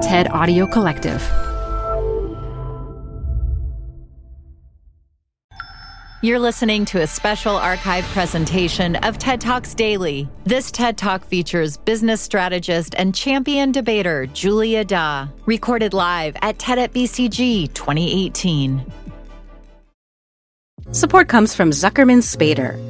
TED Audio Collective. You're listening to a special archive presentation of TED Talks Daily. This TED Talk features business strategist and champion debater Julia Dhar, recorded live at TED at BCG 2018. Support comes from Zuckerman Spaeder.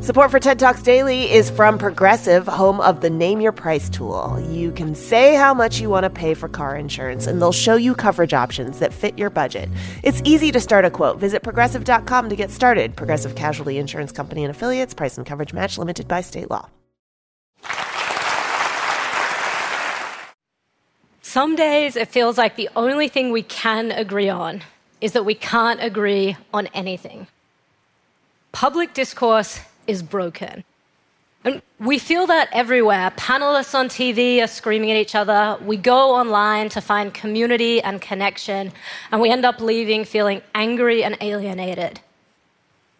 Support for TED Talks Daily is from Progressive, home of the Name Your Price tool. You can say how much you want to pay for car insurance, and they'll show you coverage options that fit your budget. It's easy to start a quote. Visit progressive.com to get started. Progressive Casualty Insurance Company and Affiliates, price and coverage match limited by state law. Some days it feels like the only thing we can agree on is that we can't agree on anything. Public discourse is broken. And we feel that everywhere. Panelists on TV are screaming at each other. We go online to find community and connection, and we end up leaving feeling angry and alienated.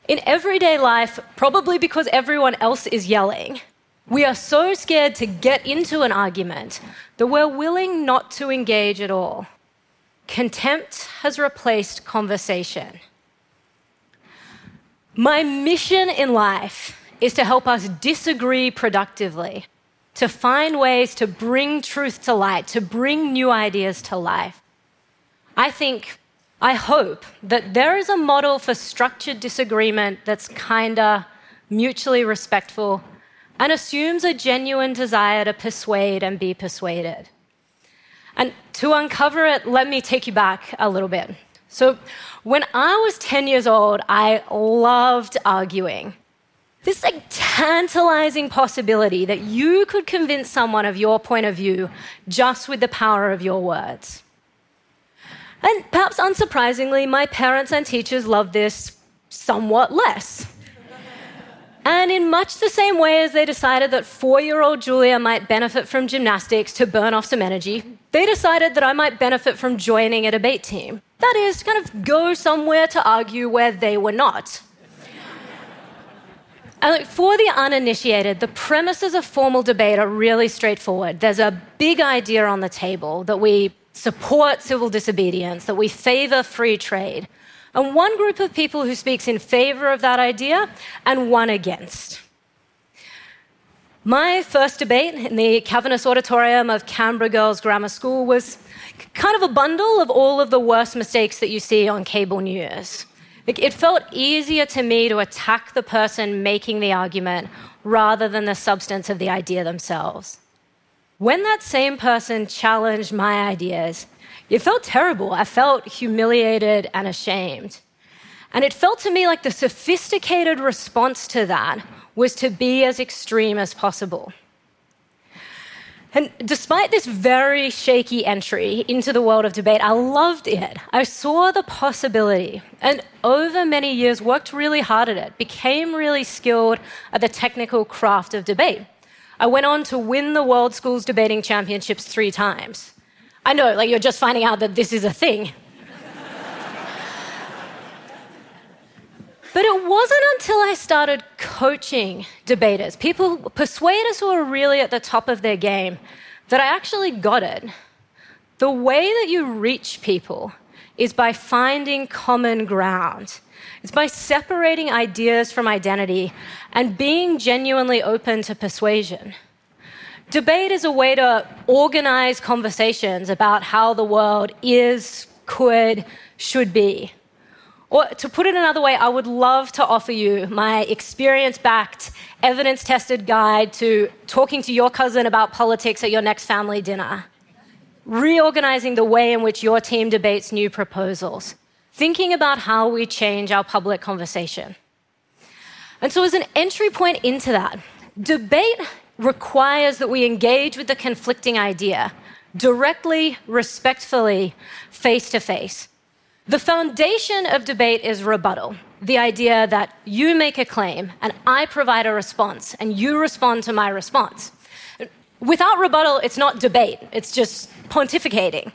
In everyday life, probably because everyone else is yelling, we are so scared to get into an argument that we're willing not to engage at all. Contempt has replaced conversation. My mission in life is to help us disagree productively, to find ways to bring truth to light, to bring new ideas to life. I think, I hope that there is a model for structured disagreement that's kinder, mutually respectful, and assumes a genuine desire to persuade and be persuaded. And to uncover it, let me take you back a little bit. So, when I was 10 years old, I loved arguing. This like tantalizing possibility that you could convince someone of your point of view just with the power of your words. And perhaps unsurprisingly, my parents and teachers loved this somewhat less. And in much the same way as they decided that four year old Julia might benefit from gymnastics to burn off some energy, they decided that I might benefit from joining a debate team. That is, kind of go somewhere to argue where they were not. And for the uninitiated, the premises of formal debate are really straightforward. There's a big idea on the table that we support civil disobedience, that we favor free trade, and one group of people who speaks in favor of that idea and one against. My first debate in the Cavernous Auditorium of Canberra Girls Grammar School was kind of a bundle of all of the worst mistakes that you see on cable news. It felt easier to me to attack the person making the argument rather than the substance of the idea themselves. When that same person challenged my ideas, it felt terrible. I felt humiliated and ashamed. And it felt to me like the sophisticated response to that was to be as extreme as possible. And despite this very shaky entry into the world of debate, I loved it. I saw the possibility, and over many years worked really hard at it, became really skilled at the technical craft of debate. I went on to win the World Schools Debating Championships three times. I know, like you're just finding out that this is a thing. But it wasn't until I started coaching debaters, people, persuaders who are really at the top of their game, that I actually got it. The way that you reach people is by finding common ground. It's by separating ideas from identity and being genuinely open to persuasion. Debate is a way to organize conversations about how the world is, could, should be. Or to put it another way, I would love to offer you my experience backed, evidence tested guide to talking to your cousin about politics at your next family dinner, reorganizing the way in which your team debates new proposals, thinking about how we change our public conversation. And so, as an entry point into that, debate requires that we engage with the conflicting idea directly, respectfully, face to face. The foundation of debate is rebuttal the idea that you make a claim and I provide a response and you respond to my response. Without rebuttal, it's not debate, it's just pontificating.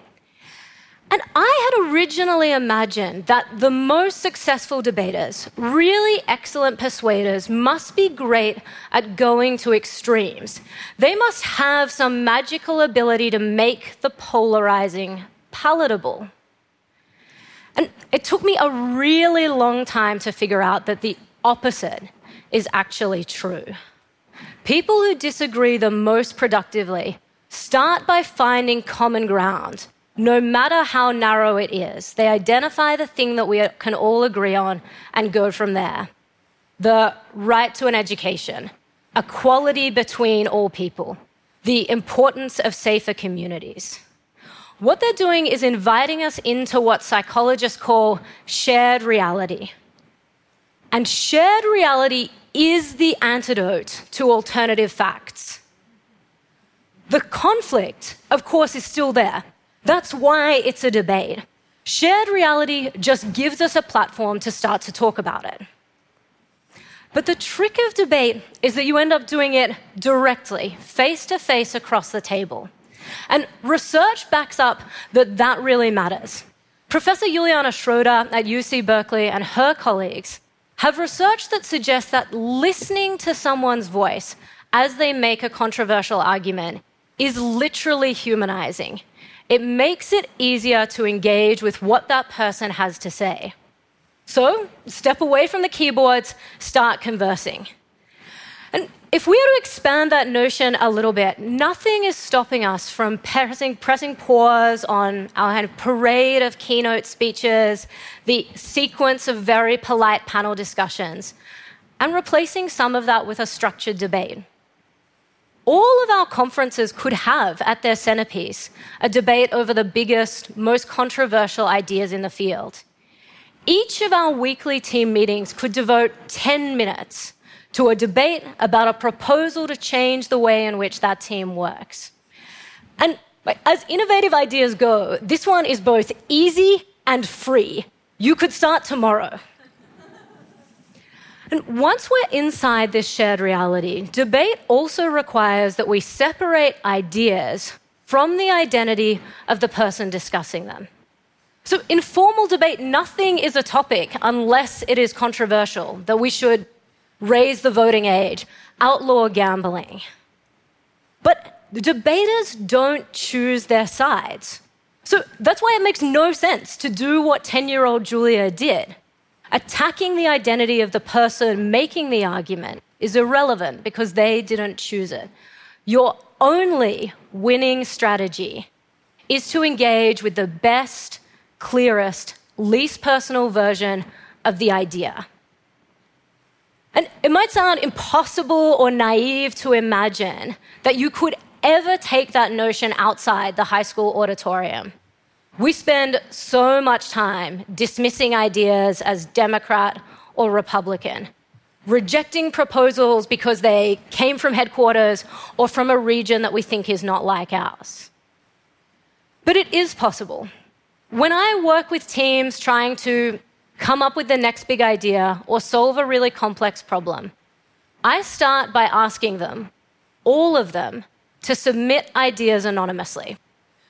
And I had originally imagined that the most successful debaters, really excellent persuaders, must be great at going to extremes. They must have some magical ability to make the polarizing palatable. And it took me a really long time to figure out that the opposite is actually true. People who disagree the most productively start by finding common ground, no matter how narrow it is. They identify the thing that we can all agree on and go from there. The right to an education, equality between all people, the importance of safer communities. What they're doing is inviting us into what psychologists call shared reality. And shared reality is the antidote to alternative facts. The conflict, of course, is still there. That's why it's a debate. Shared reality just gives us a platform to start to talk about it. But the trick of debate is that you end up doing it directly, face to face across the table. And research backs up that that really matters. Professor Juliana Schroeder at UC Berkeley and her colleagues have research that suggests that listening to someone's voice as they make a controversial argument is literally humanizing. It makes it easier to engage with what that person has to say. So, step away from the keyboards, start conversing. If we were to expand that notion a little bit, nothing is stopping us from pressing, pressing pause on our kind of parade of keynote speeches, the sequence of very polite panel discussions, and replacing some of that with a structured debate. All of our conferences could have at their centerpiece a debate over the biggest, most controversial ideas in the field. Each of our weekly team meetings could devote 10 minutes to a debate about a proposal to change the way in which that team works. And as innovative ideas go, this one is both easy and free. You could start tomorrow. And once we're inside this shared reality, debate also requires that we separate ideas from the identity of the person discussing them. So, in formal debate, nothing is a topic unless it is controversial, that we should raise the voting age, outlaw gambling. But the debaters don't choose their sides. So that's why it makes no sense to do what 10 year old Julia did. Attacking the identity of the person making the argument is irrelevant because they didn't choose it. Your only winning strategy is to engage with the best, clearest, least personal version of the idea. And it might sound impossible or naive to imagine that you could ever take that notion outside the high school auditorium. We spend so much time dismissing ideas as Democrat or Republican, rejecting proposals because they came from headquarters or from a region that we think is not like ours. But it is possible. When I work with teams trying to come up with the next big idea, or solve a really complex problem, I start by asking them, all of them, to submit ideas anonymously.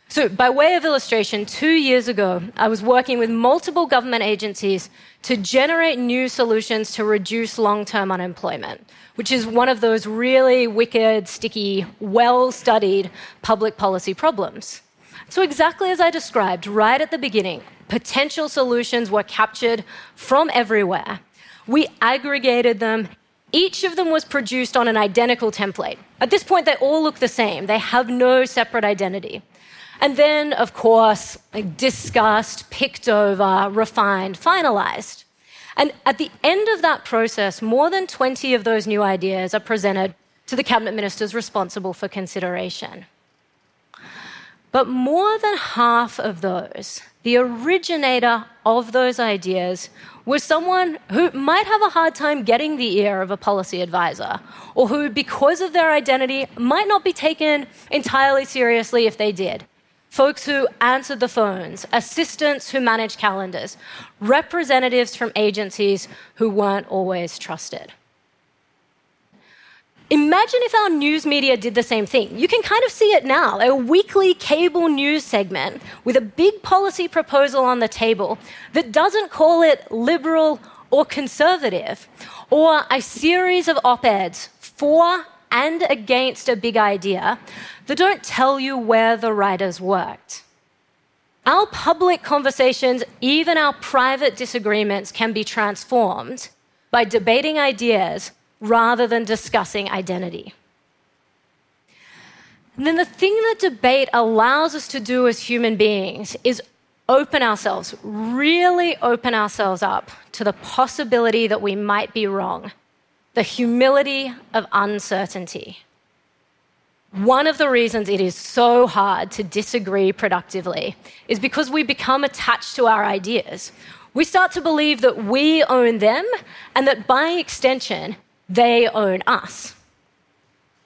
So, by way of illustration, two years ago, I was working with multiple government agencies to generate new solutions to reduce long term unemployment, which is one of those really wicked, sticky, well studied public policy problems. So, exactly as I described right at the beginning, potential solutions were captured from everywhere. We aggregated them. Each of them was produced on an identical template. At this point, they all look the same, they have no separate identity. And then, of course, discussed, picked over, refined, finalized. And at the end of that process, more than 20 of those new ideas are presented to the cabinet ministers responsible for consideration. But more than half of those, the originator of those ideas was someone who might have a hard time getting the ear of a policy advisor, or who, because of their identity, might not be taken entirely seriously if they did folks who answered the phones, assistants who managed calendars, representatives from agencies who weren't always trusted. Imagine if our news media did the same thing. You can kind of see it now a weekly cable news segment with a big policy proposal on the table that doesn't call it liberal or conservative, or a series of op eds for and against a big idea that don't tell you where the writers worked. Our public conversations, even our private disagreements, can be transformed by debating ideas rather than discussing identity. And then the thing that debate allows us to do as human beings is open ourselves, really open ourselves up to the possibility that we might be wrong the humility of uncertainty. One of the reasons it is so hard to disagree productively is because we become attached to our ideas. We start to believe that we own them and that by extension, they own us.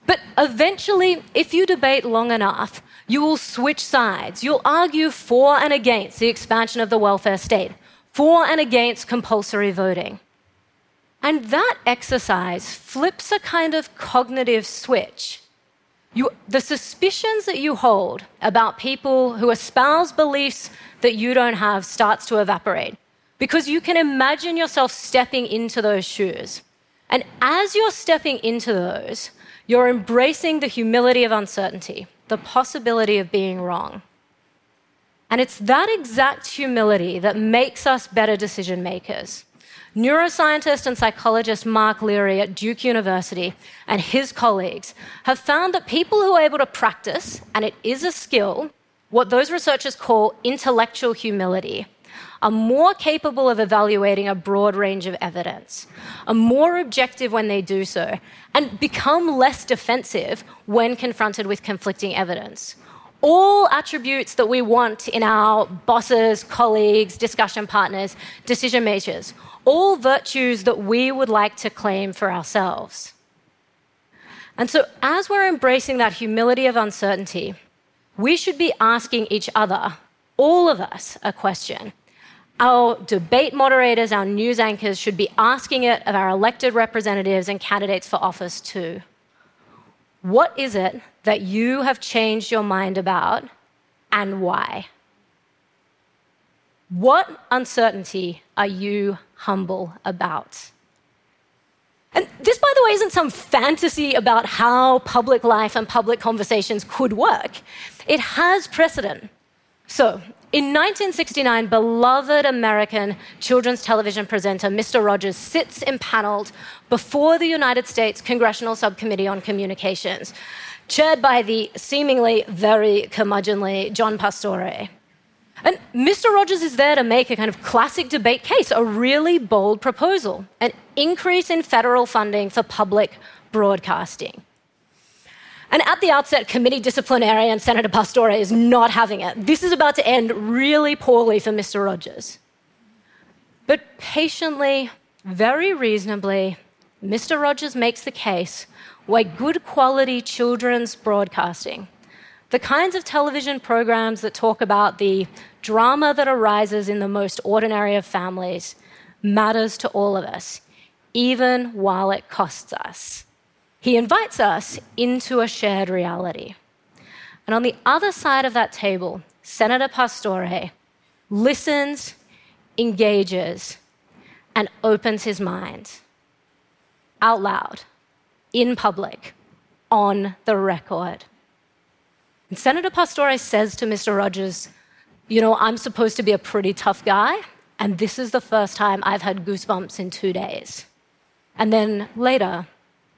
But eventually, if you debate long enough, you will switch sides. You'll argue for and against the expansion of the welfare state, for and against compulsory voting. And that exercise flips a kind of cognitive switch. You, the suspicions that you hold about people who espouse beliefs that you don't have starts to evaporate because you can imagine yourself stepping into those shoes. And as you're stepping into those, you're embracing the humility of uncertainty, the possibility of being wrong. And it's that exact humility that makes us better decision makers. Neuroscientist and psychologist Mark Leary at Duke University and his colleagues have found that people who are able to practice, and it is a skill, what those researchers call intellectual humility, are more capable of evaluating a broad range of evidence, are more objective when they do so, and become less defensive when confronted with conflicting evidence all attributes that we want in our bosses, colleagues, discussion partners, decision makers, all virtues that we would like to claim for ourselves. And so, as we're embracing that humility of uncertainty, we should be asking each other, all of us, a question. Our debate moderators, our news anchors should be asking it of our elected representatives and candidates for office too. What is it that you have changed your mind about and why? What uncertainty are you humble about? And this, by the way, isn't some fantasy about how public life and public conversations could work. It has precedent. So, in 1969, beloved American children's television presenter Mr. Rogers sits impaneled before the United States Congressional Subcommittee on Communications, chaired by the seemingly very curmudgeonly John Pastore. And Mr. Rogers is there to make a kind of classic debate case, a really bold proposal an increase in federal funding for public broadcasting. And at the outset, committee disciplinarian Senator Pastore is not having it. This is about to end really poorly for Mr. Rogers. But patiently, very reasonably, Mr. Rogers makes the case why good quality children's broadcasting, the kinds of television programs that talk about the drama that arises in the most ordinary of families, matters to all of us, even while it costs us. He invites us into a shared reality. And on the other side of that table, Senator Pastore listens, engages, and opens his mind out loud, in public, on the record. And Senator Pastore says to Mr. Rogers, You know, I'm supposed to be a pretty tough guy, and this is the first time I've had goosebumps in two days. And then later,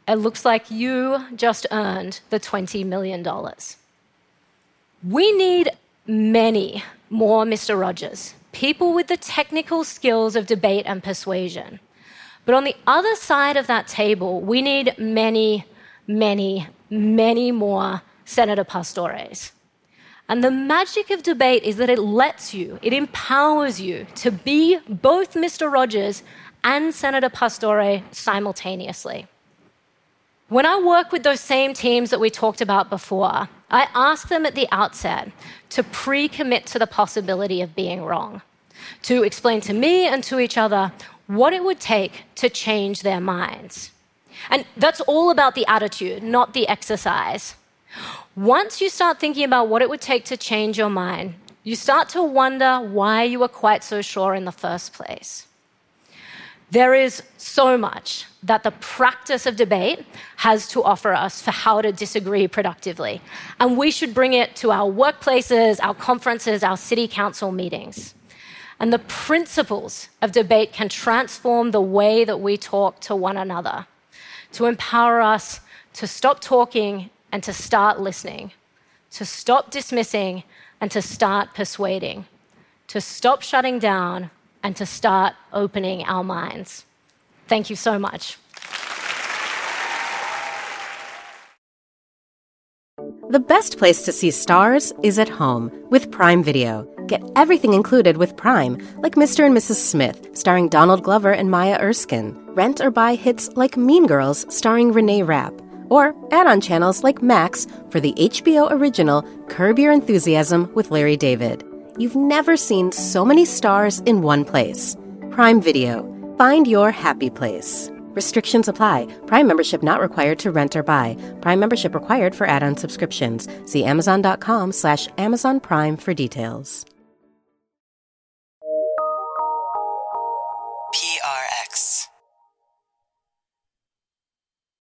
it looks like you just earned the $20 million. We need many more Mr. Rogers, people with the technical skills of debate and persuasion. But on the other side of that table, we need many, many, many more Senator Pastores. And the magic of debate is that it lets you, it empowers you to be both Mr. Rogers and Senator Pastore simultaneously. When I work with those same teams that we talked about before, I ask them at the outset to pre commit to the possibility of being wrong, to explain to me and to each other what it would take to change their minds. And that's all about the attitude, not the exercise. Once you start thinking about what it would take to change your mind, you start to wonder why you were quite so sure in the first place. There is so much that the practice of debate has to offer us for how to disagree productively. And we should bring it to our workplaces, our conferences, our city council meetings. And the principles of debate can transform the way that we talk to one another, to empower us to stop talking and to start listening, to stop dismissing and to start persuading, to stop shutting down and to start opening our minds. Thank you so much. The best place to see stars is at home with Prime Video. Get everything included with Prime, like Mr. and Mrs. Smith, starring Donald Glover and Maya Erskine. Rent or buy hits like Mean Girls, starring Renee Rapp. Or add on channels like Max for the HBO original Curb Your Enthusiasm with Larry David. You've never seen so many stars in one place. Prime Video. Find your happy place. Restrictions apply. Prime membership not required to rent or buy. Prime membership required for add-on subscriptions. See Amazon.com slash Amazon Prime for details.